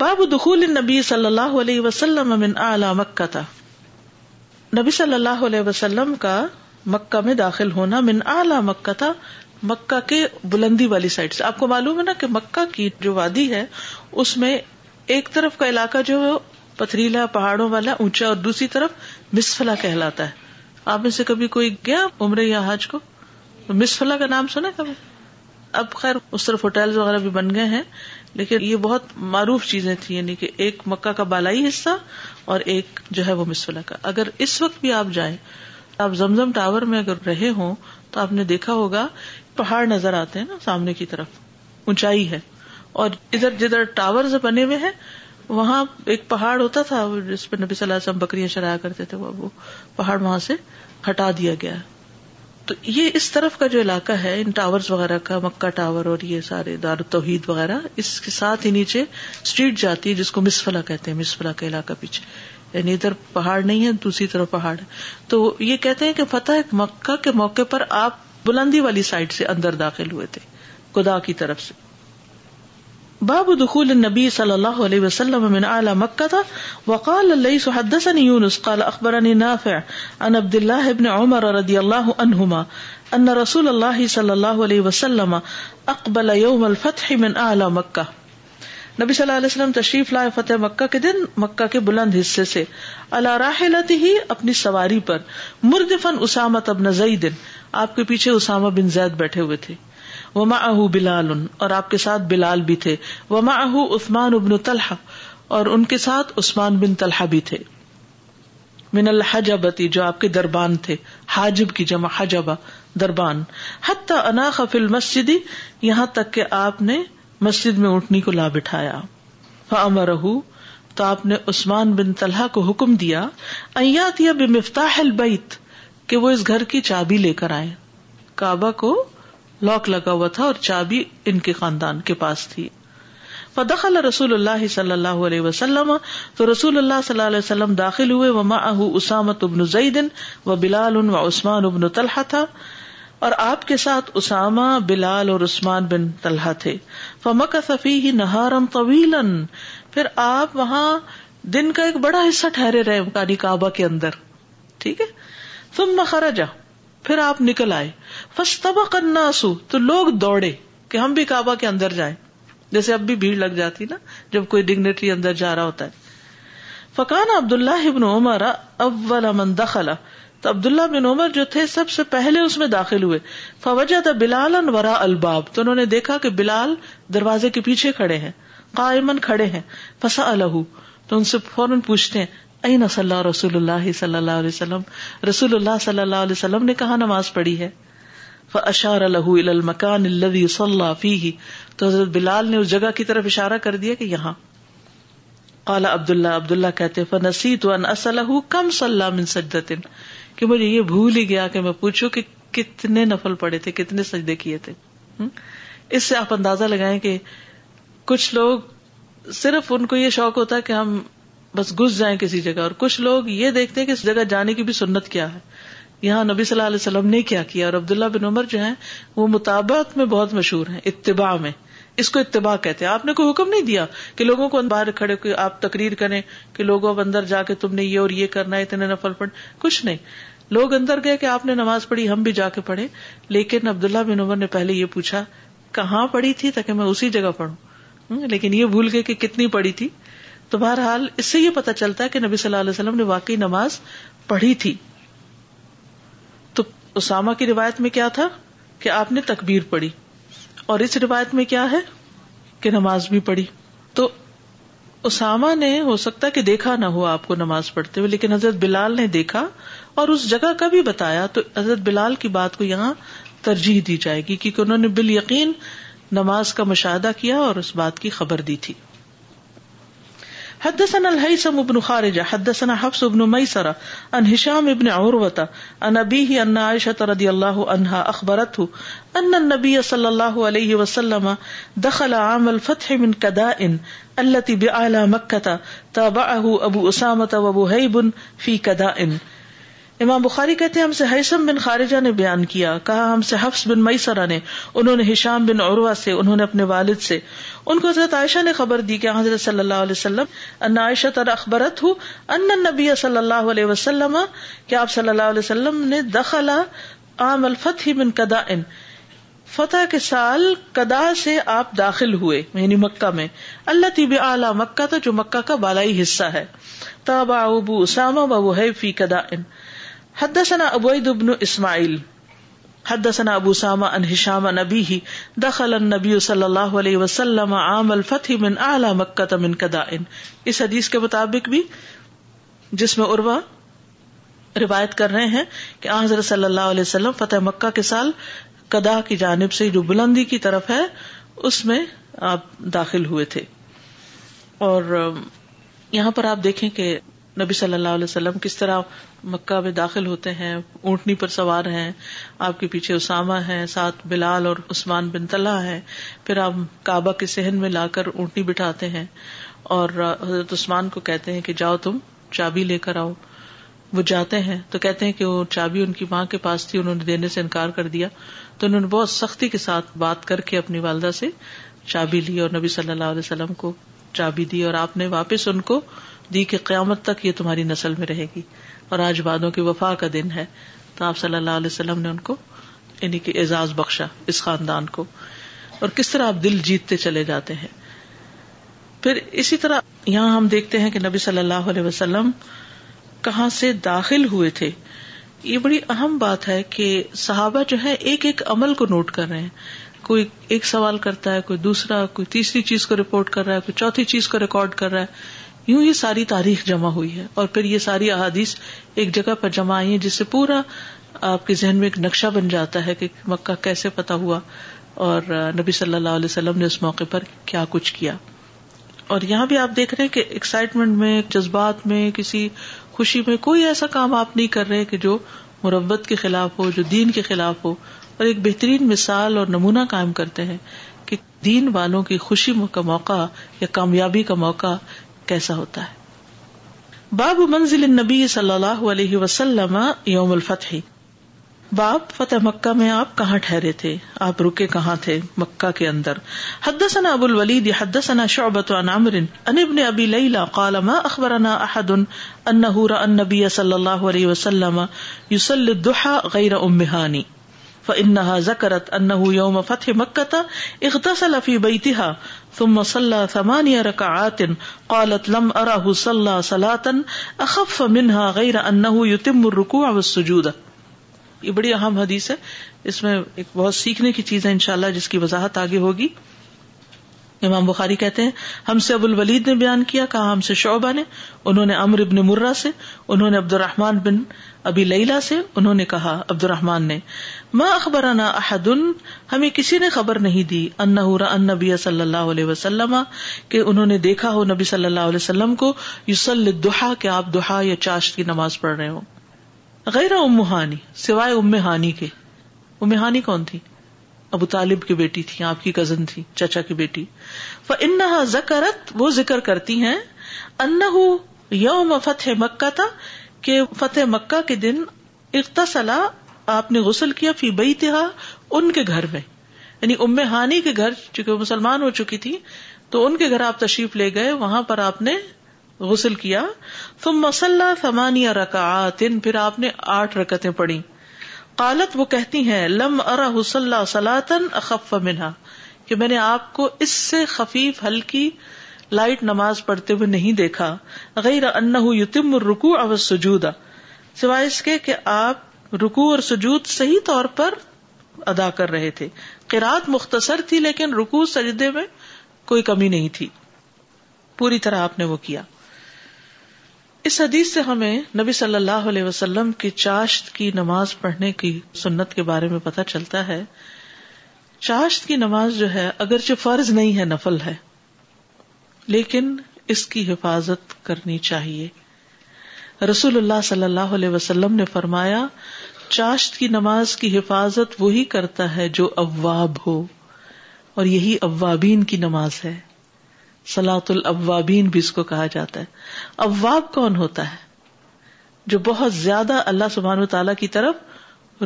باب دخول نبی صلی اللہ علیہ وسلم من اعلی مکہ تھا نبی صلی اللہ علیہ وسلم کا مکہ میں داخل ہونا من اعلی مکہ تھا مکہ کے بلندی والی سائڈ سے آپ کو معلوم ہے نا کہ مکہ کی جو وادی ہے اس میں ایک طرف کا علاقہ جو ہے پتھریلا پہاڑوں والا اونچا اور دوسری طرف مسفلا کہلاتا ہے آپ میں سے کبھی کوئی گیا عمرے یا حج کو مسفلا کا نام سنا کبھی اب خیر اس طرف ہوٹل وغیرہ بھی بن گئے ہیں لیکن یہ بہت معروف چیزیں تھیں یعنی کہ ایک مکہ کا بالائی حصہ اور ایک جو ہے وہ مسولہ کا اگر اس وقت بھی آپ جائیں آپ زمزم ٹاور میں اگر رہے ہوں تو آپ نے دیکھا ہوگا پہاڑ نظر آتے ہیں نا سامنے کی طرف اونچائی ہے اور ادھر جدھر ٹاور بنے ہوئے ہیں وہاں ایک پہاڑ ہوتا تھا جس پہ نبی صلی اللہ علیہ وسلم بکریاں شرایا کرتے تھے وہ پہاڑ وہاں سے ہٹا دیا گیا ہے تو یہ اس طرف کا جو علاقہ ہے ان ٹاور وغیرہ کا مکہ ٹاور اور یہ سارے دار توحید وغیرہ اس کے ساتھ ہی نیچے اسٹریٹ جاتی ہے جس کو مسفلا کہتے ہیں مسفلا کا علاقہ پیچھے یعنی ادھر پہاڑ نہیں ہے دوسری طرف پہاڑ ہے تو یہ کہتے ہیں کہ فتح مکہ کے موقع پر آپ بلندی والی سائڈ سے اندر داخل ہوئے تھے خدا کی طرف سے باب دخول النبی صلی اللہ علیہ وسلم من اعلی مکہ تھا وقال اللیس حدثنی یونس قال اخبرنی نافع ان عبداللہ ابن عمر رضی اللہ عنہما ان رسول اللہ صلی اللہ علیہ وسلم اقبل یوم الفتح من اعلی مکہ نبی صلی اللہ علیہ وسلم تشریف لائے فتح مکہ کے دن مکہ کے بلند حصے سے اللہ راہلتی ہی اپنی سواری پر مردفن اسامہ تبن زئی دن آپ کے پیچھے اسامہ بن زید بیٹھے ہوئے تھے وما اہ بلال اور آپ کے ساتھ بلال بھی تھے وما اہ عثمان ابن طلحہ اور ان کے ساتھ عثمان بن طلحہ بھی تھے من الحجبتی جو آپ کے دربان تھے حاجب کی جمع حجبا دربان حتی انا خفل مسجدی یہاں تک کہ آپ نے مسجد میں اٹھنی کو لا بٹھایا فامرہ تو آپ نے عثمان بن طلحہ کو حکم دیا ایات یا بمفتاح البیت کہ وہ اس گھر کی چابی لے کر آئے کعبہ کو لاک لگا ہوا تھا اور چابی ان کے خاندان کے پاس تھی فدخل رسول اللہ صلی اللہ علیہ وسلم تو رسول اللہ صلی اللہ علیہ وسلم داخل ہوئے وما اسامت ابن ابن و و بلال عثمان طلحہ تھا اور آپ کے ساتھ اسامہ بلال اور عثمان بن طلحہ تھے فمک صفی نہارم طویل پھر آپ وہاں دن کا ایک بڑا حصہ ٹھہرے رہے یعنی کعبہ کے اندر ٹھیک ہے تم مخارا جا پھر آپ نکل آئے سو تو لوگ دوڑے کہ ہم بھی کعبہ کے اندر جائیں جیسے اب بھی بھیڑ لگ جاتی نا جب کوئی ڈگنیٹری اندر جا رہا ہوتا ہے فکان عبد اللہ اب المن دخلا تو عبد اللہ عمر جو تھے سب سے پہلے اس میں داخل ہوئے بلال ورا الباب تو انہوں نے دیکھا کہ بلال دروازے کے پیچھے کھڑے ہیں قائمن کھڑے ہیں فسا الح تو ان سے فوراً پوچھتے ہیں این صلی اللہ رسول اللہ صلی اللہ علیہ وسلم رسول اللہ صلی اللہ علیہ وسلم نے کہا نماز پڑھی ہے اشار المکان الذي صلى فی تو حضرت بلال نے اس جگہ کی طرف اشارہ کر دیا کہ یہاں عبد عبداللہ عبد اللہ کہتے یہ بھول ہی گیا کہ میں پوچھوں کہ کتنے نفل پڑے تھے کتنے سجدے کیے تھے اس سے آپ اندازہ لگائیں کہ کچھ لوگ صرف ان کو یہ شوق ہوتا ہے کہ ہم بس گس جائیں کسی جگہ اور کچھ لوگ یہ دیکھتے ہیں کہ اس جگہ جانے کی بھی سنت کیا ہے یہاں نبی صلی اللہ علیہ وسلم نے کیا کیا اور عبداللہ بن عمر جو ہیں وہ مطابق میں بہت مشہور ہیں اتباع میں اس کو اتباع کہتے ہیں آپ نے کوئی حکم نہیں دیا کہ لوگوں کو باہر کھڑے کوئی آپ تقریر کریں کہ لوگوں اب اندر جا کے تم نے یہ اور یہ کرنا ہے اتنے نفل پڑھ پڑ کچھ نہیں لوگ اندر گئے کہ آپ نے نماز پڑھی ہم بھی جا کے پڑھے لیکن عبداللہ بن عمر نے پہلے یہ پوچھا کہاں پڑھی تھی تاکہ میں اسی جگہ پڑھوں لیکن یہ بھول گئے کہ کتنی پڑی تھی تو بہرحال اس سے یہ پتا چلتا ہے کہ نبی صلی اللہ علیہ وسلم نے واقعی نماز پڑھی تھی اسامہ کی روایت میں کیا تھا کہ آپ نے تکبیر پڑھی اور اس روایت میں کیا ہے کہ نماز بھی پڑھی تو اسامہ نے ہو سکتا کہ دیکھا نہ ہوا آپ کو نماز پڑھتے ہوئے لیکن حضرت بلال نے دیکھا اور اس جگہ کا بھی بتایا تو حضرت بلال کی بات کو یہاں ترجیح دی جائے گی کیونکہ انہوں نے بال یقین نماز کا مشاہدہ کیا اور اس بات کی خبر دی تھی حدثنا الهيثم بن خارجة حدثنا حفص بن ميسرة عن هشام بن عروة عن أبيه أن عائشة رضي الله عنها أخبرته أن النبي صلى الله عليه وسلم دخل عام الفتح من كداء التي بأعلى مكة تابعه أبو أسامة وأبو هيب في كداء امام بخاری کہتے ہیں ہم سے حیثم بن خارجہ نے بیان کیا کہا ہم سے حفظ بن میسرہ نے انہوں نے ہشام بن عروہ سے انہوں نے اپنے والد سے ان کو حضرت عائشہ نے خبر دی کہ حضرت صلی اللہ علیہ وسلم ان عائشہ تر اخبرت ان نبی صلی اللہ علیہ وسلم آپ صلی اللہ علیہ وسلم نے دخلا عام بن کدا فتح کے سال کدا سے آپ داخل ہوئے یعنی مکہ میں اللہ طب اعلی مکہ تو جو مکہ کا بالائی حصہ ہے تاب ابو اسامہ بابو ہے فی کدا حد ابوید ابن اسماعیل حدثنا ابو سامہ ان ہشام نبی ہی دخل النبی صلی اللہ علیہ وسلم عام الفتح من اعلی مکہ من قدائن اس حدیث کے مطابق بھی جس میں عروا روایت کر رہے ہیں کہ حضر صلی اللہ علیہ وسلم فتح مکہ کے سال کدا کی جانب سے جو بلندی کی طرف ہے اس میں آپ داخل ہوئے تھے اور یہاں پر آپ دیکھیں کہ نبی صلی اللہ علیہ وسلم کس طرح مکہ میں داخل ہوتے ہیں اونٹنی پر سوار ہیں آپ کے پیچھے اسامہ ہیں ساتھ بلال اور عثمان بن طلح ہے پھر آپ کعبہ کے صحن میں لا کر اونٹنی بٹھاتے ہیں اور حضرت عثمان کو کہتے ہیں کہ جاؤ تم چابی لے کر آؤ وہ جاتے ہیں تو کہتے ہیں کہ وہ چابی ان کی ماں کے پاس تھی انہوں نے دینے سے انکار کر دیا تو انہوں نے بہت سختی کے ساتھ بات کر کے اپنی والدہ سے چابی لی اور نبی صلی اللہ علیہ وسلم کو چابی دی اور آپ نے واپس ان کو دی کہ قیامت تک یہ تمہاری نسل میں رہے گی اور آج بادوں کی وفا کا دن ہے تو آپ صلی اللہ علیہ وسلم نے ان کو یعنی کہ اعزاز بخشا اس خاندان کو اور کس طرح آپ دل جیتتے چلے جاتے ہیں پھر اسی طرح یہاں ہم دیکھتے ہیں کہ نبی صلی اللہ علیہ وسلم کہاں سے داخل ہوئے تھے یہ بڑی اہم بات ہے کہ صحابہ جو ہے ایک ایک عمل کو نوٹ کر رہے ہیں کوئی ایک سوال کرتا ہے کوئی دوسرا کوئی تیسری چیز کو رپورٹ کر رہا ہے کوئی چوتھی چیز کو ریکارڈ کر رہا ہے یوں یہ ساری تاریخ جمع ہوئی ہے اور پھر یہ ساری احادیث ایک جگہ پر جمع آئی ہے جس سے پورا آپ کے ذہن میں ایک نقشہ بن جاتا ہے کہ مکہ کیسے پتا ہوا اور نبی صلی اللہ علیہ وسلم نے اس موقع پر کیا کچھ کیا اور یہاں بھی آپ دیکھ رہے ہیں کہ ایکسائٹمنٹ میں جذبات میں کسی خوشی میں کوئی ایسا کام آپ نہیں کر رہے کہ جو مربت کے خلاف ہو جو دین کے خلاف ہو اور ایک بہترین مثال اور نمونہ قائم کرتے ہیں کہ دین والوں کی خوشی کا موقع یا کامیابی کا موقع کیسا ہوتا ہے باب منزل نبی صلی اللہ علیہ وسلم یوم الفتح باب فتح مکہ میں آپ کہاں ٹھہرے تھے آپ رکے کہاں تھے مکہ کے اندر حدثنا ابو الولید حدثنا شعبت عن نامر ان ابن ابی لالما اخبار صلی اللہ علیہ وسلم یوسل غیر أنه يوم فتح بيتها تم صلى سمان ركعات قالت لم صلى صلاح أخف منها منہا غیر ان تم والسجود یہ بڑی اہم حدیث ہے اس میں ایک بہت سیکھنے کی چیز ہے ان شاء اللہ جس کی وضاحت آگے ہوگی امام بخاری کہتے ہیں ہم سے ابو الولید نے بیان کیا کہا ہم سے شعبہ نے انہوں نے امر ابن مرہ سے انہوں نے عبد الرحمان بن ابی لیلا سے انہوں نے کہا عبد الرحمان نے ما اخبرنا احد ہمیں کسی نے خبر نہیں دی صلی اللہ علیہ وسلم کہ انہوں نے دیکھا ہو نبی صلی اللہ علیہ وسلم کو یوسل دہا کہ آپ دہا یا چاش کی نماز پڑھ رہے ہو غیر ام ہانی سوائے ام ہانی کے ام ہانی کون تھی ابو طالب کی بیٹی تھی آپ کی کزن تھی چچا کی بیٹی انحا زکرت وہ ذکر کرتی ہیں یوم فتح مکہ تھا کہ فتح مکہ کے دن اقتصلا آپ نے غسل کیا فی ان کے گھر میں یعنی ام ہانی کے گھر چونکہ مسلمان ہو چکی تھی تو ان کے گھر آپ تشریف لے گئے وہاں پر آپ نے غسل کیا تم مسلح سمانیہ رکعات پھر آپ نے آٹھ رکتے پڑی قالت وہ کہتی ہیں لم ارا حسل سلاطن اخف منہا کہ میں نے آپ کو اس سے خفیف ہلکی لائٹ نماز پڑھتے ہوئے نہیں دیکھا غیر ان یتم رکو اور سجودا سوائے اس کے کہ آپ رکو اور سجود صحیح طور پر ادا کر رہے تھے قرآد مختصر تھی لیکن رکو سجدے میں کوئی کمی نہیں تھی پوری طرح آپ نے وہ کیا اس حدیث سے ہمیں نبی صلی اللہ علیہ وسلم کی چاشت کی نماز پڑھنے کی سنت کے بارے میں پتہ چلتا ہے چاشت کی نماز جو ہے اگرچہ فرض نہیں ہے نفل ہے لیکن اس کی حفاظت کرنی چاہیے رسول اللہ صلی اللہ علیہ وسلم نے فرمایا چاشت کی نماز کی حفاظت وہی کرتا ہے جو اواب ہو اور یہی اوابین کی نماز ہے سلاۃ الابین بھی اس کو کہا جاتا ہے اواب کون ہوتا ہے جو بہت زیادہ اللہ سبحان و تعالی کی طرف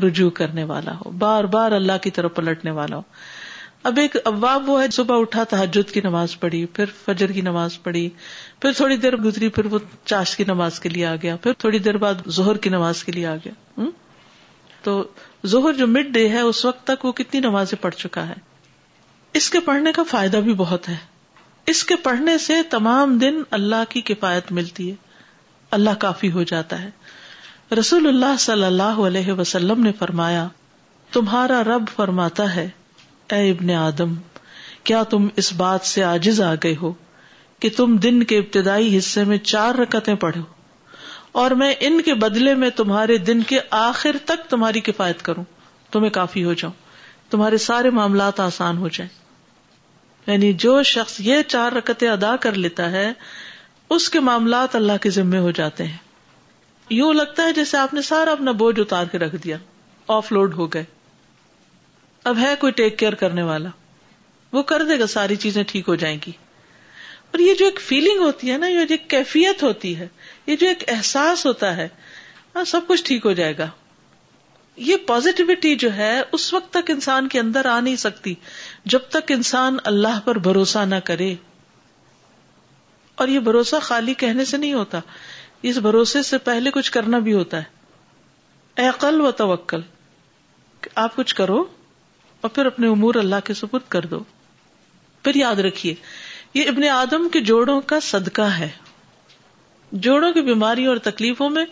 رجوع کرنے والا ہو بار بار اللہ کی طرف پلٹنے والا ہو اب ایک اباب وہ ہے صبح اٹھا تحجد کی نماز پڑھی پھر فجر کی نماز پڑھی پھر تھوڑی دیر گزری پھر وہ چاش کی نماز کے لیے آ گیا پھر تھوڑی دیر بعد ظہر کی نماز کے لیے آ گیا تو زہر جو مڈ ڈے ہے اس وقت تک وہ کتنی نماز پڑھ چکا ہے اس کے پڑھنے کا فائدہ بھی بہت ہے اس کے پڑھنے سے تمام دن اللہ کی کفایت ملتی ہے اللہ کافی ہو جاتا ہے رسول اللہ صلی اللہ علیہ وسلم نے فرمایا تمہارا رب فرماتا ہے اے ابن آدم کیا تم اس بات سے آجز آ گئے ہو کہ تم دن کے ابتدائی حصے میں چار رکتیں پڑھو اور میں ان کے بدلے میں تمہارے دن کے آخر تک تمہاری کفایت کروں تمہیں کافی ہو جاؤں تمہارے سارے معاملات آسان ہو جائیں یعنی جو شخص یہ چار رکتے ادا کر لیتا ہے اس کے معاملات اللہ کے ذمے ہو جاتے ہیں یوں لگتا ہے جیسے آپ نے سارا اپنا بوجھ اتار کے رکھ دیا آف لوڈ ہو گئے اب ہے کوئی ٹیک کیئر کرنے والا وہ کر دے گا ساری چیزیں ٹھیک ہو جائیں گی اور یہ جو ایک فیلنگ ہوتی ہے نا یہ جو ایک کیفیت ہوتی ہے یہ جو ایک احساس ہوتا ہے ہاں، سب کچھ ٹھیک ہو جائے گا یہ پوزیٹیوٹی جو ہے اس وقت تک انسان کے اندر آ نہیں سکتی جب تک انسان اللہ پر بھروسہ نہ کرے اور یہ بھروسہ خالی کہنے سے نہیں ہوتا اس بھروسے سے پہلے کچھ کرنا بھی ہوتا ہے عقل و توکل آپ کچھ کرو اور پھر اپنے امور اللہ کے سپرد کر دو پھر یاد رکھیے یہ ابن آدم کے جوڑوں کا صدقہ ہے جوڑوں کی بیماریوں اور تکلیفوں میں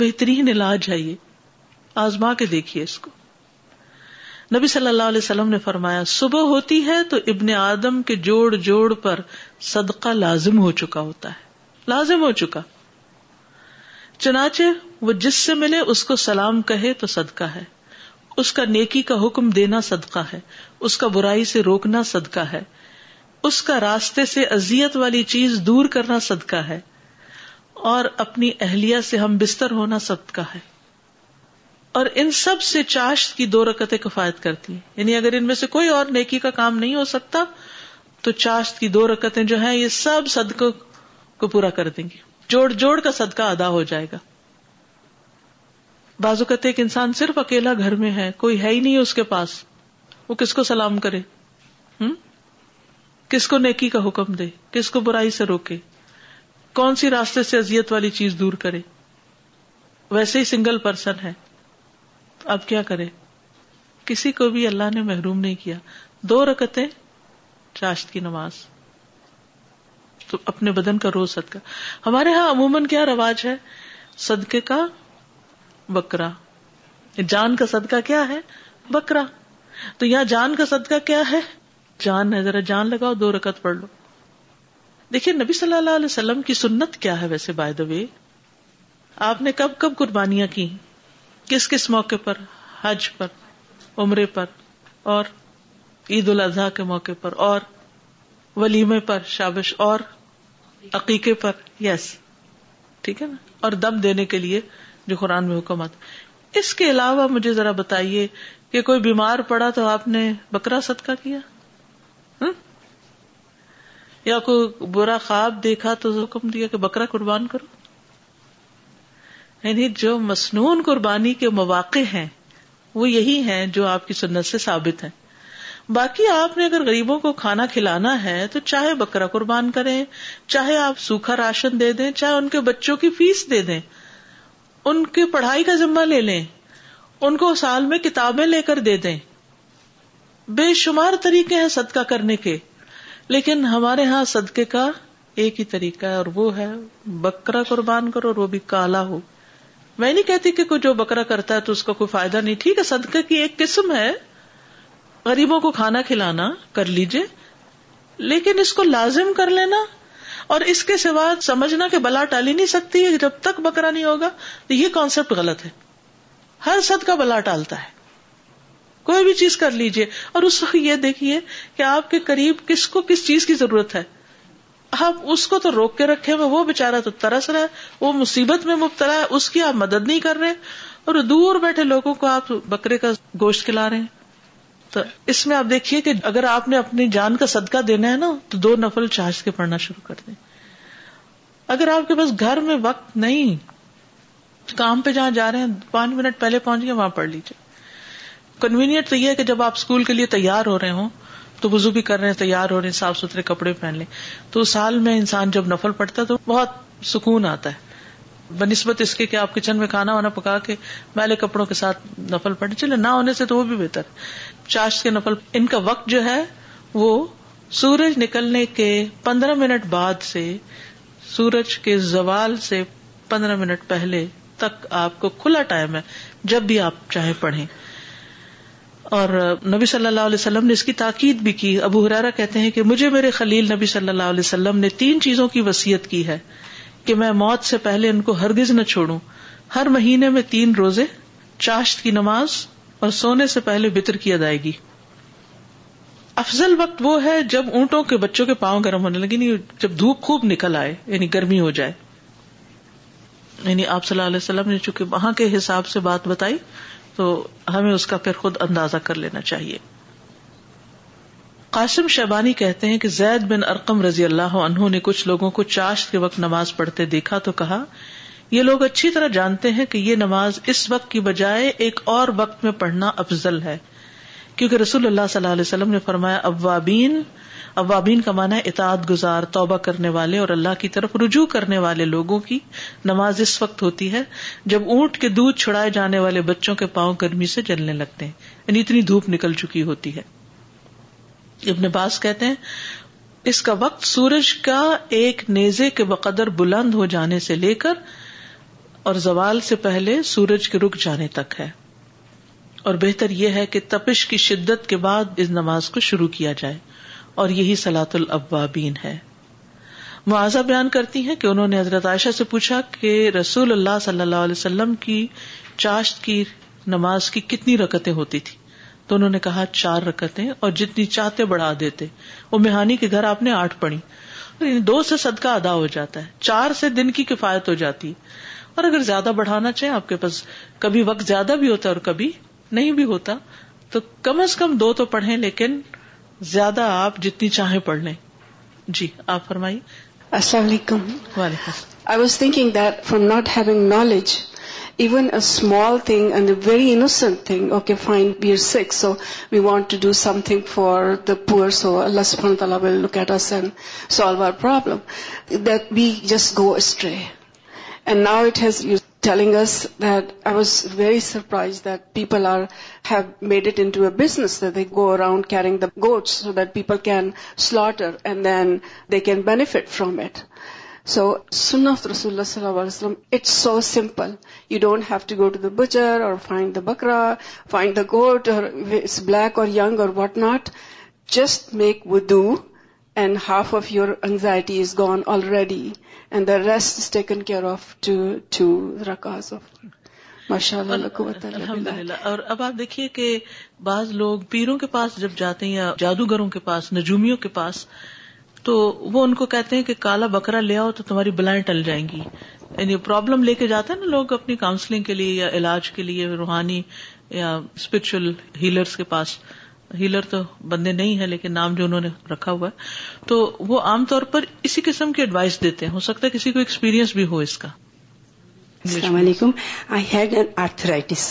بہترین علاج ہے یہ آزما کے دیکھیے اس کو نبی صلی اللہ علیہ وسلم نے فرمایا صبح ہوتی ہے تو ابن آدم کے جوڑ جوڑ پر صدقہ لازم ہو چکا ہوتا ہے لازم ہو چکا چنانچہ وہ جس سے ملے اس کو سلام کہے تو صدقہ ہے اس کا نیکی کا حکم دینا صدقہ ہے اس کا برائی سے روکنا صدقہ ہے اس کا راستے سے ازیت والی چیز دور کرنا صدقہ ہے اور اپنی اہلیہ سے ہم بستر ہونا صدقہ ہے اور ان سب سے چاشت کی دو رکتیں کفایت کرتی ہیں یعنی اگر ان میں سے کوئی اور نیکی کا کام نہیں ہو سکتا تو چاشت کی دو رکتیں جو ہیں یہ سب صدقوں کو پورا کر دیں گے جوڑ جوڑ کا صدقہ ادا ہو جائے گا بازو کہتے ایک انسان صرف اکیلا گھر میں ہے کوئی ہے ہی نہیں اس کے پاس وہ کس کو سلام کرے کس کو نیکی کا حکم دے کس کو برائی سے روکے کون سی راستے سے ازیت والی چیز دور کرے ویسے ہی سنگل پرسن ہے اب کیا کرے کسی کو بھی اللہ نے محروم نہیں کیا دو رکتے چاشت کی نماز تو اپنے بدن کا روز صدقہ ہمارے یہاں عموماً کیا رواج ہے صدقے کا بکرا جان کا صدقہ کیا ہے بکرا تو یہاں جان جان جان کا صدقہ کیا ہے ہے ذرا لگاؤ دو رکت پڑھ لو دیکھیے نبی صلی اللہ علیہ وسلم کی سنت کیا ہے ویسے بائی دا وے آپ نے کب کب قربانیاں کی کس کس موقع پر حج پر عمرے پر اور عید الاضحی کے موقع پر اور ولیمے پر شابش اور عقیقے پر یس ٹھیک ہے نا اور دم دینے کے لیے جو قرآن میں حکومت اس کے علاوہ مجھے ذرا بتائیے کہ کوئی بیمار پڑا تو آپ نے بکرا صدقہ کیا یا کوئی برا خواب دیکھا تو حکم دیا کہ بکرا قربان کرو یعنی جو مصنون قربانی کے مواقع ہیں وہ یہی ہیں جو آپ کی سنت سے ثابت ہیں باقی آپ نے اگر غریبوں کو کھانا کھلانا ہے تو چاہے بکرا قربان کریں چاہے آپ سوکھا راشن دے دیں چاہے ان کے بچوں کی فیس دے دیں ان کی پڑھائی کا ذمہ لے لیں ان کو سال میں کتابیں لے کر دے دیں بے شمار طریقے ہیں صدقہ کرنے کے لیکن ہمارے ہاں صدقے کا ایک ہی طریقہ ہے اور وہ ہے بکرا قربان کرو اور وہ بھی کالا ہو میں نہیں کہتی کہ کوئی جو بکرا کرتا ہے تو اس کا کوئی فائدہ نہیں ٹھیک ہے صدقے کی ایک قسم ہے غریبوں کو کھانا کھلانا کر لیجیے لیکن اس کو لازم کر لینا اور اس کے سوا سمجھنا کہ بلا ٹال ہی نہیں سکتی ہے جب تک بکرا نہیں ہوگا تو یہ کانسیپٹ غلط ہے ہر سد کا بلا ٹالتا ہے کوئی بھی چیز کر لیجیے اور اس وقت یہ دیکھیے کہ آپ کے قریب کس کو کس چیز کی ضرورت ہے آپ اس کو تو روک کے رکھے ہوئے وہ بےچارا تو ترس رہا ہے وہ مصیبت میں مبتلا ہے اس کی آپ مدد نہیں کر رہے اور دور بیٹھے لوگوں کو آپ بکرے کا گوشت کھلا رہے ہیں تو اس میں آپ دیکھیے کہ اگر آپ نے اپنی جان کا صدقہ دینا ہے نا تو دو نفل چاہج کے پڑھنا شروع کر دیں اگر آپ کے پاس گھر میں وقت نہیں کام پہ جہاں جا رہے ہیں پانچ منٹ پہلے پہنچ گئے وہاں پڑھ لیجیے کنوینئنٹ تو یہ ہے کہ جب آپ اسکول کے لیے تیار ہو رہے ہوں تو وزو بھی کر رہے ہیں تیار ہو رہے ہیں صاف ستھرے کپڑے پہن لیں تو سال میں انسان جب نفل پڑتا ہے تو بہت سکون آتا ہے بہ نسبت اس کے کہ آپ کچن میں کھانا وانا پکا کے میلے کپڑوں کے ساتھ نفل پڑے چلے نہ ہونے سے تو وہ بھی بہتر چاشت کے نفل ان کا وقت جو ہے وہ سورج نکلنے کے پندرہ منٹ بعد سے سورج کے زوال سے پندرہ منٹ پہلے تک آپ کو کھلا ٹائم ہے جب بھی آپ چاہے پڑھیں اور نبی صلی اللہ علیہ وسلم نے اس کی تاکید بھی کی ابو ہرارا کہتے ہیں کہ مجھے میرے خلیل نبی صلی اللہ علیہ وسلم نے تین چیزوں کی وسیعت کی ہے کہ میں موت سے پہلے ان کو ہرگز نہ چھوڑوں ہر مہینے میں تین روزے چاشت کی نماز اور سونے سے پہلے بتر کی ادائیگی افضل وقت وہ ہے جب اونٹوں کے بچوں کے پاؤں گرم ہونے لگے یعنی جب دھوپ خوب نکل آئے یعنی گرمی ہو جائے یعنی آپ صلی اللہ علیہ وسلم نے چونکہ وہاں کے حساب سے بات بتائی تو ہمیں اس کا پھر خود اندازہ کر لینا چاہیے قاسم شیبانی کہتے ہیں کہ زید بن ارقم رضی اللہ عنہ نے کچھ لوگوں کو چاشت کے وقت نماز پڑھتے دیکھا تو کہا یہ لوگ اچھی طرح جانتے ہیں کہ یہ نماز اس وقت کی بجائے ایک اور وقت میں پڑھنا افضل ہے کیونکہ رسول اللہ صلی اللہ علیہ وسلم نے فرمایا اوابین اوابین کا مانا اطاعت گزار توبہ کرنے والے اور اللہ کی طرف رجوع کرنے والے لوگوں کی نماز اس وقت ہوتی ہے جب اونٹ کے دودھ چھڑائے جانے والے بچوں کے پاؤں گرمی سے جلنے لگتے ہیں یعنی اتنی دھوپ نکل چکی ہوتی ہے ابن باز کہتے ہیں اس کا وقت سورج کا ایک نیزے کے بقدر بلند ہو جانے سے لے کر اور زوال سے پہلے سورج کے رک جانے تک ہے اور بہتر یہ ہے کہ تپش کی شدت کے بعد اس نماز کو شروع کیا جائے اور یہی سلاۃ ہے معاذہ بیان کرتی ہیں کہ انہوں نے حضرت عائشہ سے پوچھا کہ رسول اللہ صلی اللہ علیہ وسلم کی چاشت کی نماز کی کتنی رکتیں ہوتی تھی تو انہوں نے کہا چار رکتیں اور جتنی چاہتے بڑھا دیتے وہ مہانی کے گھر آپ نے آٹھ پڑھی یعنی دو سے صدقہ ادا ہو جاتا ہے چار سے دن کی کفایت ہو جاتی ہے اور اگر زیادہ بڑھانا چاہیں آپ کے پاس کبھی وقت زیادہ بھی ہوتا ہے اور کبھی نہیں بھی ہوتا تو کم از کم دو تو پڑھیں لیکن زیادہ آپ جتنی چاہیں پڑھ لیں جی آپ فرمائیے السلام علیکم وعلیکم I was thinking that from not having knowledge Even a small thing and a very innocent thing, okay, fine, we are sick, so we want to do something for the poor, so Allah subhanahu wa ta'ala will look at us and solve our problem. That we just go astray. And now it has, you're telling us that, I was very surprised that people have made it into a business, that they go around carrying the goats so that people can slaughter and then they can benefit from it. So سنف رسول وسلم it's so simple you don't have to go to the butcher or find the bakra find the goat or black or young or what not just make vow and half of your anxiety is gone already and the rest is taken care of those of ماشاء اللہ اور اب آپ دیکھیے کہ بعض لوگ پیروں کے پاس جب جاتے ہیں یا جادوگروں کے پاس نجومیوں کے پاس تو وہ ان کو کہتے ہیں کہ کالا بکرا لے آؤ تو تمہاری بلائیں ٹل جائیں گی یعنی پرابلم لے کے جاتے ہیں نا لوگ اپنی کاؤنسلنگ کے لیے یا علاج کے لیے روحانی یا اسپرچل ہیلرس کے پاس ہیلر تو بندے نہیں ہیں لیکن نام جو انہوں نے رکھا ہوا ہے تو وہ عام طور پر اسی قسم کی ایڈوائس دیتے ہیں ہو سکتا ہے کسی کو ایکسپیرینس بھی ہو اس کا السلام علیکم I had an arthritis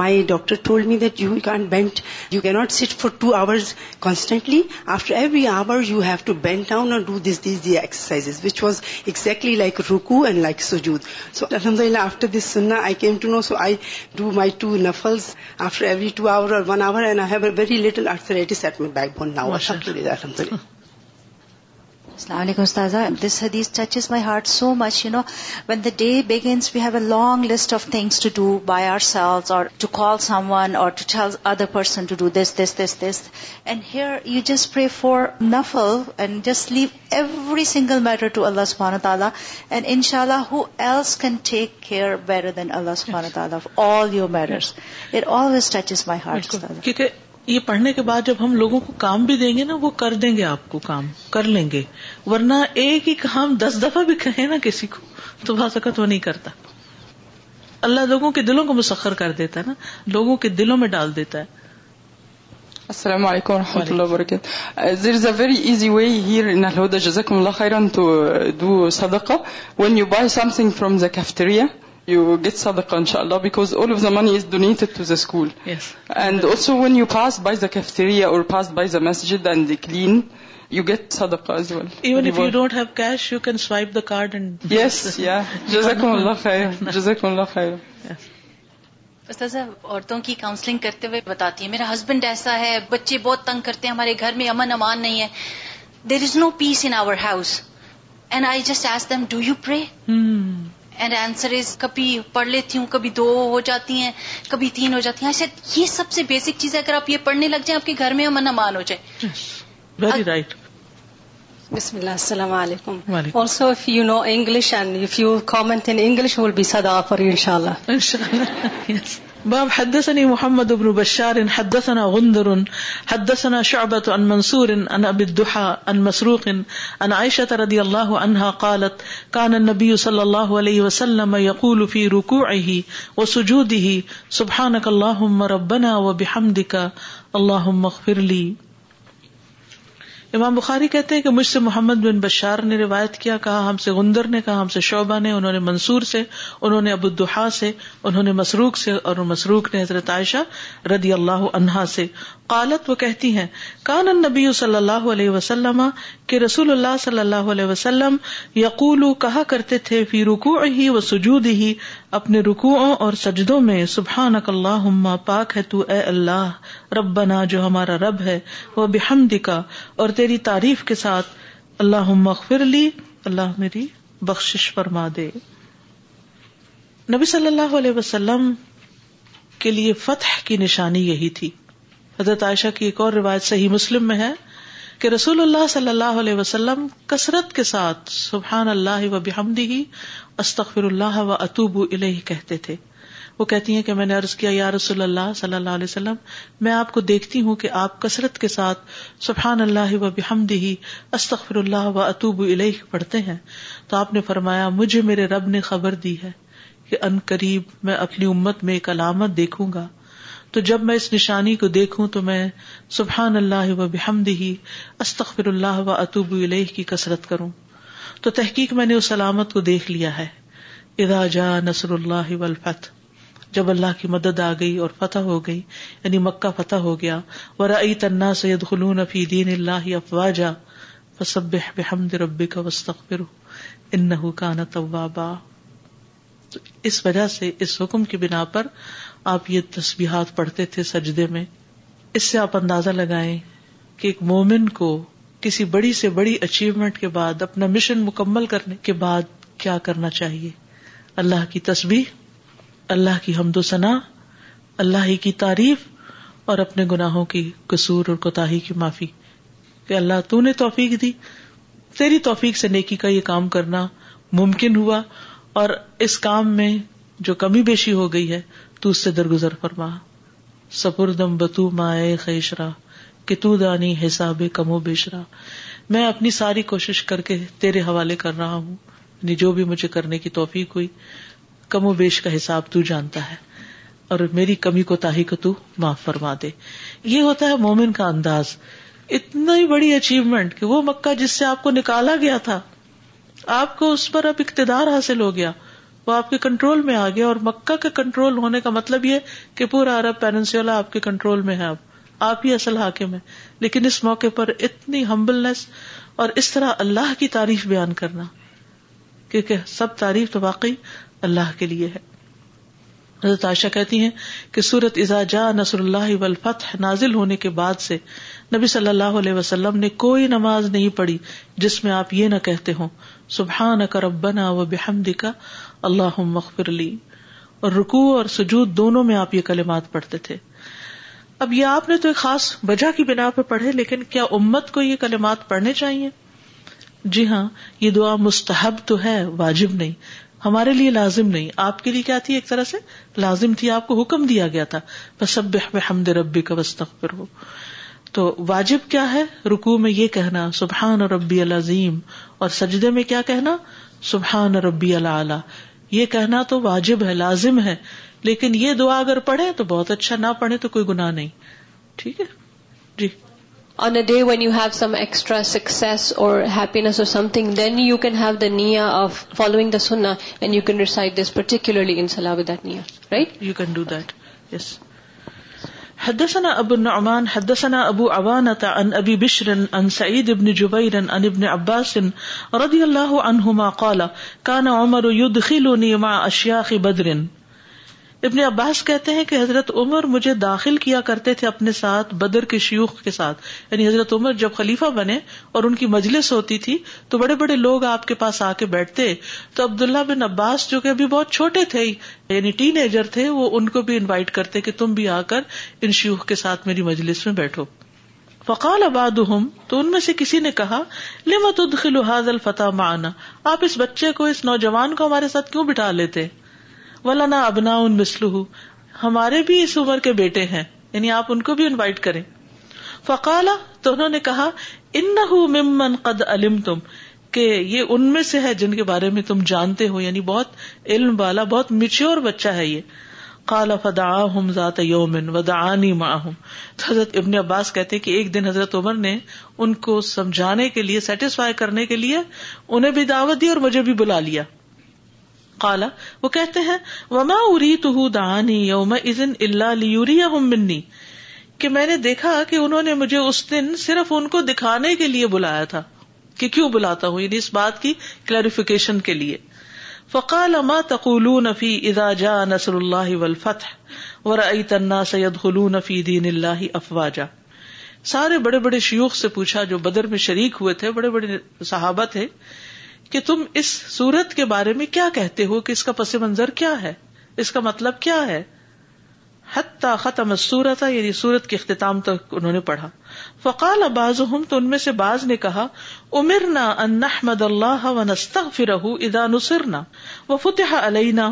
my doctor told me that you can bend you can not sit for two hours constantly after every hour you have to bend down اور do this these the exercise which was exactly like ruku and like sujood so الحمد للہ after this sunnah I came to know so I do my two nafls after every two hour اور one hour and I have a very little arthritis at my backbone now الحمد للہ السلام علیکم Ustadha this hadith touches my heart so much you know when the day begins we have a long list of things to do by ourselves to call someone اور to other person to do this this this this and here you just pray for nafl and just leave every single matter to Allah سبحانہ تعالیٰ and ان شاء اللہ who else can take care better than Allah سبحانہ تعالیٰ of all your matters touches my heart یہ پڑھنے کے بعد جب ہم لوگوں کو کام بھی دیں گے نا وہ کر دیں گے آپ کو کام کر لیں گے ورنہ ایک ہی کام دس دفعہ بھی کہیں نا کسی کو تو بھا سکت وہ نہیں کرتا اللہ لوگوں کے دلوں کو مسخر کر دیتا ہے نا لوگوں کے دلوں میں ڈال دیتا ہے السلام علیکم و رحمۃ اللہ وبرکاتہ you get sadaqah inshallah because all of the money is donated to the school. Yes. And yes. also when you pass by the cafeteria or pass by the masjid and they clean, you get sadaqah as well. Even reward. if you don't have cash, you can swipe the card and... Yes, yeah. Jazakum Allah khair. Jazakum Allah khair. استاذہ عورتوں کی counselling کرتے ہوئے بتاتی ہیں میرا husband ایسا ہے بچے بہت تنگ کرتے ہیں ہمارے گھر میں امن امان نہیں ہے there is no peace in our house and I just ask them do you pray and answer is کبھی پڑھ لیتی ہوں کبھی دو ہو جاتی ہیں کبھی تین ہو جاتی ہیں ایسے یہ سب سے بیسک چیز ہے اگر آپ یہ پڑھنے لگ جائیں آپ کے گھر میں امن امان ہو رائٹ بسم اللہ السلام علیکم also if you know English and if you comment in English will be سدا سدافر ان شاء اللہ باب حدثني محمد بن بشار حدثنا غندر حدثنا شعبة عن منصور عن أبي الدحى عن مسروق عن عائشة رضي الله عنها قالت كان النبي صلى الله عليه وسلم يقول في ركوعه وسجوده سبحانك اللهم ربنا وبحمدك اللهم اغفر لي امام بخاری کہتے ہیں کہ مجھ سے محمد بن بشار نے روایت کیا کہا ہم سے غندر نے کہا ہم سے شعبہ نے انہوں نے منصور سے انہوں نے ابو دہا سے انہوں نے مسروق سے اور مسروق نے حضرت عائشہ ردی اللہ عنہا سے قالت وہ کہتی ہیں کان النبی صلی اللہ علیہ وسلم کے رسول اللہ صلی اللہ علیہ وسلم یقول کہا کرتے تھے فی رکو ہی و سجود ہی اپنے رکو اور سجدوں میں سبحان پاک ہے تو اے اللہ جو ہمارا رب ہے وہ بےحم کا اور تیری تعریف کے ساتھ اللہ لی اللہ میری بخشش فرما دے نبی صلی اللہ علیہ وسلم کے لیے فتح کی نشانی یہی تھی حضرت عائشہ کی ایک اور روایت صحیح مسلم میں ہے کہ رسول اللہ صلی اللہ علیہ وسلم کثرت کے ساتھ سبحان اللہ و بحمدی استخر اللہ و اطوب الہ کہتے تھے وہ کہتی ہیں کہ میں نے عرض کیا یا رسول اللہ صلی اللہ علیہ وسلم میں آپ کو دیکھتی ہوں کہ آپ کثرت کے ساتھ سبحان اللہ و بحمدی استخر اللہ و اطوب الہ پڑھتے ہیں تو آپ نے فرمایا مجھے میرے رب نے خبر دی ہے کہ ان قریب میں اپنی امت میں ایک علامت دیکھوں گا تو جب میں اس نشانی کو دیکھوں تو میں سبحان اللہ و بحمد ہی استخر اللہ و اطوب الہ کی کثرت کروں تو تحقیق میں نے اس علامت کو دیکھ لیا ہے ادا جا اللہ اللہ و جب کی مدد آ گئی اور فتح ہو گئی یعنی مکہ فتح ہو گیا ورا تنا سید خلون افی دین اللہ افوا جا و واستغفر انه کا توابا تو اس وجہ سے اس حکم کی بنا پر آپ یہ تسبیحات پڑھتے تھے سجدے میں اس سے آپ اندازہ لگائیں کہ ایک مومن کو کسی بڑی سے بڑی اچیومنٹ کے بعد اپنا مشن مکمل کرنے کے بعد کیا کرنا چاہیے اللہ کی تسبیح اللہ کی حمد و ثنا اللہ کی تعریف اور اپنے گناہوں کی قصور اور کوتا کی معافی کہ اللہ تو نے توفیق دی تیری توفیق سے نیکی کا یہ کام کرنا ممکن ہوا اور اس کام میں جو کمی بیشی ہو گئی ہے تو اس سے درگزر فرما سپر دم بتو مائے خیشرا دانی حساب کمو بیشرا میں اپنی ساری کوشش کر کے تیرے حوالے کر رہا ہوں یعنی جو بھی مجھے کرنے کی توفیق ہوئی کم و بیش کا حساب تو جانتا ہے اور میری کمی کو تاہی کو تو معاف فرما دے یہ ہوتا ہے مومن کا انداز اتنا ہی بڑی اچیومنٹ کہ وہ مکہ جس سے آپ کو نکالا گیا تھا آپ کو اس پر اب اقتدار حاصل ہو گیا وہ آپ کے کنٹرول میں آ گیا اور مکہ کے کنٹرول ہونے کا مطلب یہ کہ پورا عرب پیننسولا آپ کے کنٹرول میں ہے اب آپ ہی اصل حاکم لیکن اس موقع پر اتنی ہمبلنس اور اس طرح اللہ کی تعریف بیان کرنا کیونکہ سب تعریف تو واقعی اللہ کے لیے ہے عائشہ کہتی ہیں کہ سورت جا نصر اللہ والفتح نازل ہونے کے بعد سے نبی صلی اللہ علیہ وسلم نے کوئی نماز نہیں پڑھی جس میں آپ یہ نہ کہتے ہوں سبحان کا ربنا و بحمد کا اللہ مغفر لی اور رکو اور سجود دونوں میں آپ یہ کلمات پڑھتے تھے اب یہ آپ نے تو ایک خاص وجہ کی بنا پہ پڑھے لیکن کیا امت کو یہ کلمات پڑھنے چاہیے جی ہاں یہ دعا مستحب تو ہے واجب نہیں ہمارے لیے لازم نہیں آپ کے لیے کیا تھی ایک طرح سے لازم تھی آپ کو حکم دیا گیا تھا بس حمد ربی کا ہو تو واجب کیا ہے رکو میں یہ کہنا سبحان ربی العظیم اور سجدے میں کیا کہنا سبحان ربی اللہ یہ کہنا تو واجب ہے لازم ہے لیکن یہ دعا اگر پڑھے تو بہت اچھا نہ پڑھے تو کوئی گناہ نہیں ٹھیک ہے جی on a day when you have some extra six اور ہیپینےس اور something then you can have the niyyah of following the sunnah and you can recite this particularly in salah with that niyyah right you can do that yes حدثنا ابو النعمان حدثنا ابو عوانة عن ابي بشر عن سعيد بن جبير عن ابن عباس رضي الله عنهما قال كان عمر يدخلني مع اشياخ بدر ابن عباس کہتے ہیں کہ حضرت عمر مجھے داخل کیا کرتے تھے اپنے ساتھ بدر کے شیوخ کے ساتھ یعنی حضرت عمر جب خلیفہ بنے اور ان کی مجلس ہوتی تھی تو بڑے بڑے لوگ آپ کے پاس آ کے بیٹھتے تو عبداللہ بن عباس جو کہ ابھی بہت چھوٹے تھے یعنی ٹین ایجر تھے وہ ان کو بھی انوائٹ کرتے کہ تم بھی آ کر ان شیوخ کے ساتھ میری مجلس میں بیٹھو فقال اباد تو ان میں سے کسی نے کہا لمت الحاظ الفتح معنا آپ اس بچے کو اس نوجوان کو ہمارے ساتھ کیوں بٹھا لیتے ولا ان ابنا ہمارے بھی اس عمر کے بیٹے ہیں یعنی آپ ان کو بھی انوائٹ کریں فقالا تو انہوں نے کہا ان ممن قد علم تم کہ یہ ان میں سے ہے جن کے بارے میں تم جانتے ہو یعنی بہت بہت علم والا میچیور بچہ ہے یہ کالا فدا ذات یوم تو حضرت ابن عباس کہتے کہ ایک دن حضرت عمر نے ان کو سمجھانے کے لیے سیٹسفائی کرنے کے لیے انہیں بھی دعوت دی اور مجھے بھی بلا لیا کالا وہ کہتے ہیں وما اری تو دانی یوم ازن اللہ لیوری منی کہ میں نے دیکھا کہ انہوں نے مجھے اس دن صرف ان کو دکھانے کے لیے بلایا تھا کہ کیوں بلاتا ہوں یعنی اس بات کی کلیریفیکیشن کے لیے فقال ما تقولون فی اذا جاء نصر اللہ والفتح ورأیت الناس يدخلون فی دین اللہ افواجا سارے بڑے بڑے شیوخ سے پوچھا جو بدر میں شریک ہوئے تھے بڑے بڑے صحابہ تھے کہ تم اس سورت کے بارے میں کیا کہتے ہو کہ اس کا پس منظر کیا ہے اس کا مطلب کیا ہے ختم سورت ہے یعنی اختتام تک انہوں نے پڑھا فقال تو ان میں سے باز نے کہا ان اللہ و فرح ادا نسر نہ فتح علیہ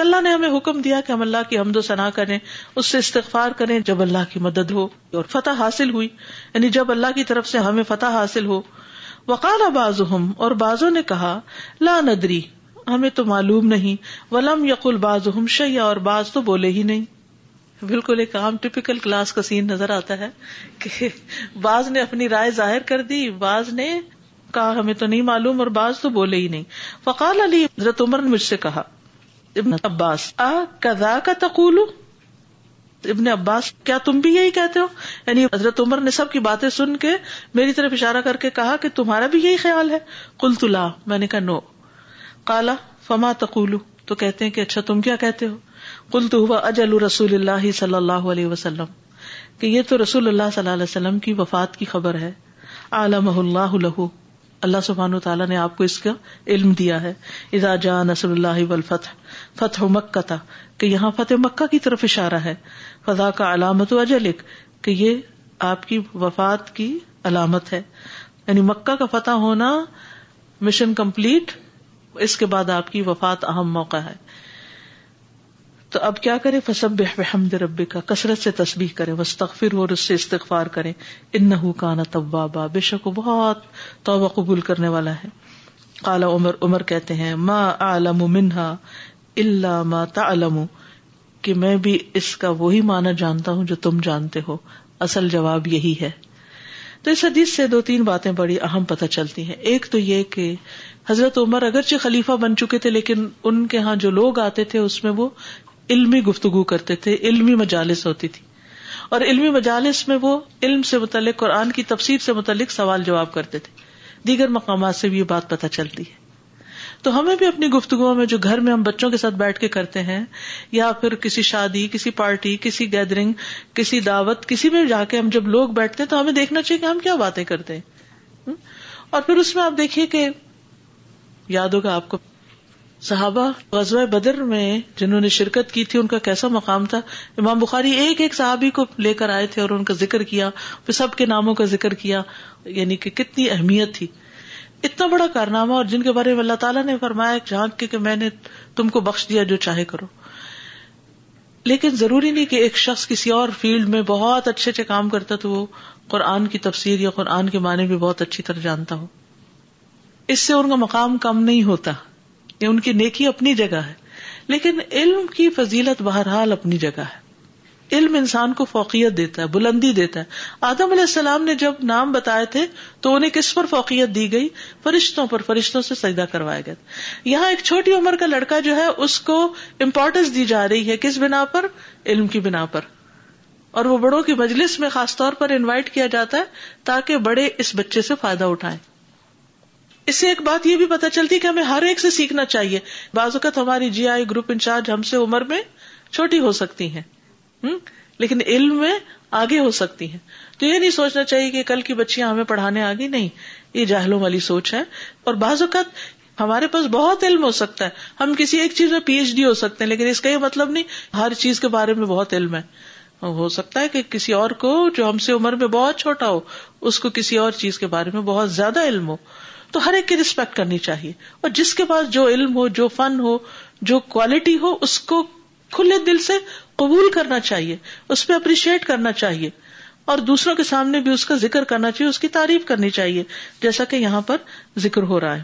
اللہ نے ہمیں حکم دیا کہ ہم اللہ کی حمد و ثنا کرے اس سے استغفار کریں جب اللہ کی مدد ہو اور فتح حاصل ہوئی یعنی جب اللہ کی طرف سے ہمیں فتح حاصل ہو وقال اباز اور بازو نے کہا لا ندری ہمیں تو معلوم نہیں ولم یقل باز شیا اور باز تو بولے ہی نہیں بالکل ایک عام ٹپیکل کلاس کا سین نظر آتا ہے کہ باز نے اپنی رائے ظاہر کر دی باز نے کہا ہمیں تو نہیں معلوم اور بعض تو بولے ہی نہیں فقال علی حضرت عمر نے مجھ سے کہا ابن عباس کا تقولو ابن عباس کیا تم بھی یہی کہتے ہو یعنی حضرت عمر نے سب کی باتیں سن کے میری طرف اشارہ کر کے کہا کہ تمہارا بھی یہی خیال ہے کل تلا میں نے کہا نو کالا فما تقولو تو کہتے ہیں کہ اچھا تم کیا کہتے ہو کل تو ہوا اجل اللہ صلی اللہ علیہ وسلم کہ یہ تو رسول اللہ صلی اللہ علیہ وسلم کی وفات کی خبر ہے عالم اللہ الح اللہ سبحان تعالیٰ نے آپ کو اس کا علم دیا ہے نسل اللہ ولفت فتح مکہ تھا کہ یہاں فتح مکہ کی طرف اشارہ ہے قضا کا علامت اجلک کہ یہ آپ کی وفات کی علامت ہے یعنی مکہ کا فتح ہونا مشن کمپلیٹ اس کے بعد آپ کی وفات اہم موقع ہے تو اب کیا کرے بحمد رب کا کثرت سے تصبیح کرے وسطر اور اس سے استغفار کرے ان کا نا طبا با بے شک بہت توبہ قبول کرنے والا ہے کالا عمر عمر کہتے ہیں ما عالم منہا اللہ ما علم کہ میں بھی اس کا وہی مانا جانتا ہوں جو تم جانتے ہو اصل جواب یہی ہے تو اس حدیث سے دو تین باتیں بڑی اہم پتہ چلتی ہیں ایک تو یہ کہ حضرت عمر اگرچہ خلیفہ بن چکے تھے لیکن ان کے ہاں جو لوگ آتے تھے اس میں وہ علمی گفتگو کرتے تھے علمی مجالس ہوتی تھی اور علمی مجالس میں وہ علم سے متعلق قرآن کی تفسیر سے متعلق سوال جواب کرتے تھے دیگر مقامات سے بھی یہ بات پتہ چلتی ہے تو ہمیں بھی اپنی گفتگو میں جو گھر میں ہم بچوں کے ساتھ بیٹھ کے کرتے ہیں یا پھر کسی شادی کسی پارٹی کسی گیدرنگ کسی دعوت کسی میں جا کے ہم جب لوگ بیٹھتے ہیں تو ہمیں دیکھنا چاہیے کہ ہم کیا باتیں کرتے ہیں اور پھر اس میں آپ دیکھیے کہ یاد ہوگا آپ کو صحابہ غزوہ بدر میں جنہوں نے شرکت کی تھی ان کا کیسا مقام تھا امام بخاری ایک ایک صحابی کو لے کر آئے تھے اور ان کا ذکر کیا پھر سب کے ناموں کا ذکر کیا یعنی کہ کتنی اہمیت تھی اتنا بڑا کارنامہ اور جن کے بارے میں اللہ تعالیٰ نے فرمایا جھانک کے میں نے تم کو بخش دیا جو چاہے کرو لیکن ضروری نہیں کہ ایک شخص کسی اور فیلڈ میں بہت اچھے اچھے کام کرتا تو وہ قرآن کی تفسیر یا قرآن کے معنی بھی بہت اچھی طرح جانتا ہو اس سے ان کا مقام کم نہیں ہوتا یہ ان کی نیکی اپنی جگہ ہے لیکن علم کی فضیلت بہرحال اپنی جگہ ہے علم انسان کو فوقیت دیتا ہے بلندی دیتا ہے آدم علیہ السلام نے جب نام بتائے تھے تو انہیں کس پر فوقیت دی گئی فرشتوں پر فرشتوں سے سجدہ کروایا گیا یہاں ایک چھوٹی عمر کا لڑکا جو ہے اس کو امپورٹینس دی جا رہی ہے کس بنا پر علم کی بنا پر اور وہ بڑوں کی مجلس میں خاص طور پر انوائٹ کیا جاتا ہے تاکہ بڑے اس بچے سے فائدہ اٹھائیں اس سے ایک بات یہ بھی پتا چلتی ہے کہ ہمیں ہر ایک سے سیکھنا چاہیے بعض اوقات ہماری جی آئی گروپ انچارج ہم سے عمر میں چھوٹی ہو سکتی ہیں لیکن علم میں آگے ہو سکتی ہیں تو یہ نہیں سوچنا چاہیے کہ کل کی بچیاں ہمیں پڑھانے آگے نہیں یہ جاہلوں والی سوچ ہے اور بعض اوقات ہمارے پاس بہت علم ہو سکتا ہے ہم کسی ایک چیز میں پی ایچ ڈی ہو سکتے ہیں لیکن اس کا یہ مطلب نہیں ہر چیز کے بارے میں بہت علم ہے ہو سکتا ہے کہ کسی اور کو جو ہم سے عمر میں بہت چھوٹا ہو اس کو کسی اور چیز کے بارے میں بہت زیادہ علم ہو تو ہر ایک کی ریسپیکٹ کرنی چاہیے اور جس کے پاس جو علم ہو جو فن ہو جو کوالٹی ہو اس کو کھلے دل سے قبول کرنا چاہیے اس پہ اپریشیٹ کرنا چاہیے اور دوسروں کے سامنے بھی اس کا ذکر کرنا چاہیے اس کی تعریف کرنی چاہیے جیسا کہ یہاں پر ذکر ہو رہا ہے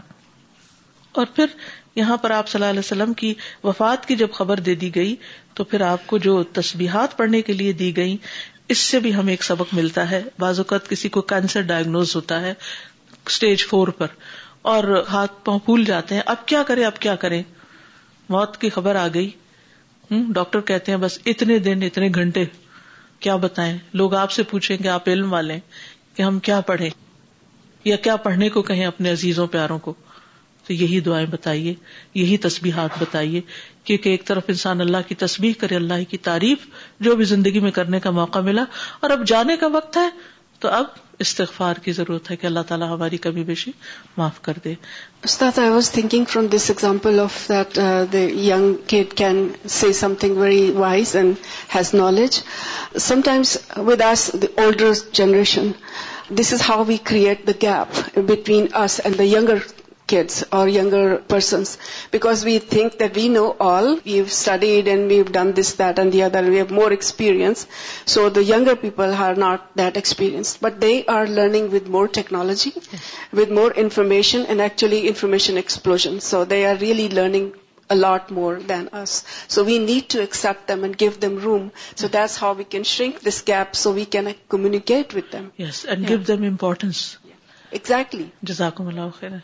اور پھر یہاں پر آپ صلی اللہ علیہ وسلم کی وفات کی جب خبر دے دی گئی تو پھر آپ کو جو تسبیحات پڑھنے کے لیے دی گئی اس سے بھی ہمیں ایک سبق ملتا ہے بعض اوقات کسی کو کینسر ڈائگنوز ہوتا ہے اسٹیج فور پر اور ہاتھ پاؤں پھول جاتے ہیں اب کیا کریں اب کیا کریں موت کی خبر آ گئی ڈاکٹر کہتے ہیں بس اتنے دن اتنے گھنٹے کیا بتائیں لوگ آپ سے پوچھیں کہ آپ علم والے کہ ہم کیا پڑھیں یا کیا پڑھنے کو کہیں اپنے عزیزوں پیاروں کو تو یہی دعائیں بتائیے یہی تسبیحات بتائیے کیونکہ ایک طرف انسان اللہ کی تسبیح کرے اللہ کی تعریف جو بھی زندگی میں کرنے کا موقع ملا اور اب جانے کا وقت ہے تو اب استغفار کی ضرورت ہے کہ اللہ تعالیٰ ہماری بیشی معاف کر دے استاد I was thinking from this example of that the young kid can see something very wise and has knowledge sometimes with us older generation this is how we create the gap between us and the یگر kids or younger persons, because we think that we know all, we've studied and we've done this, that and the other, we have more experience. So the younger people are not that experienced, but they are learning with more technology, with more information, and actually information explosion. So they are really learning a lot more than us. So we need to accept them and give them room. So that's how we can shrink this gap, so we can communicate with them. Yes, and give them importance. Yeah. Exactly. Jazakumullahu khairan.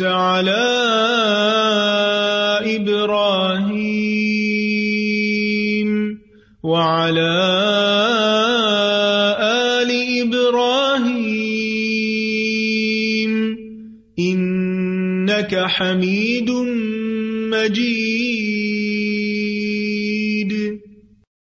على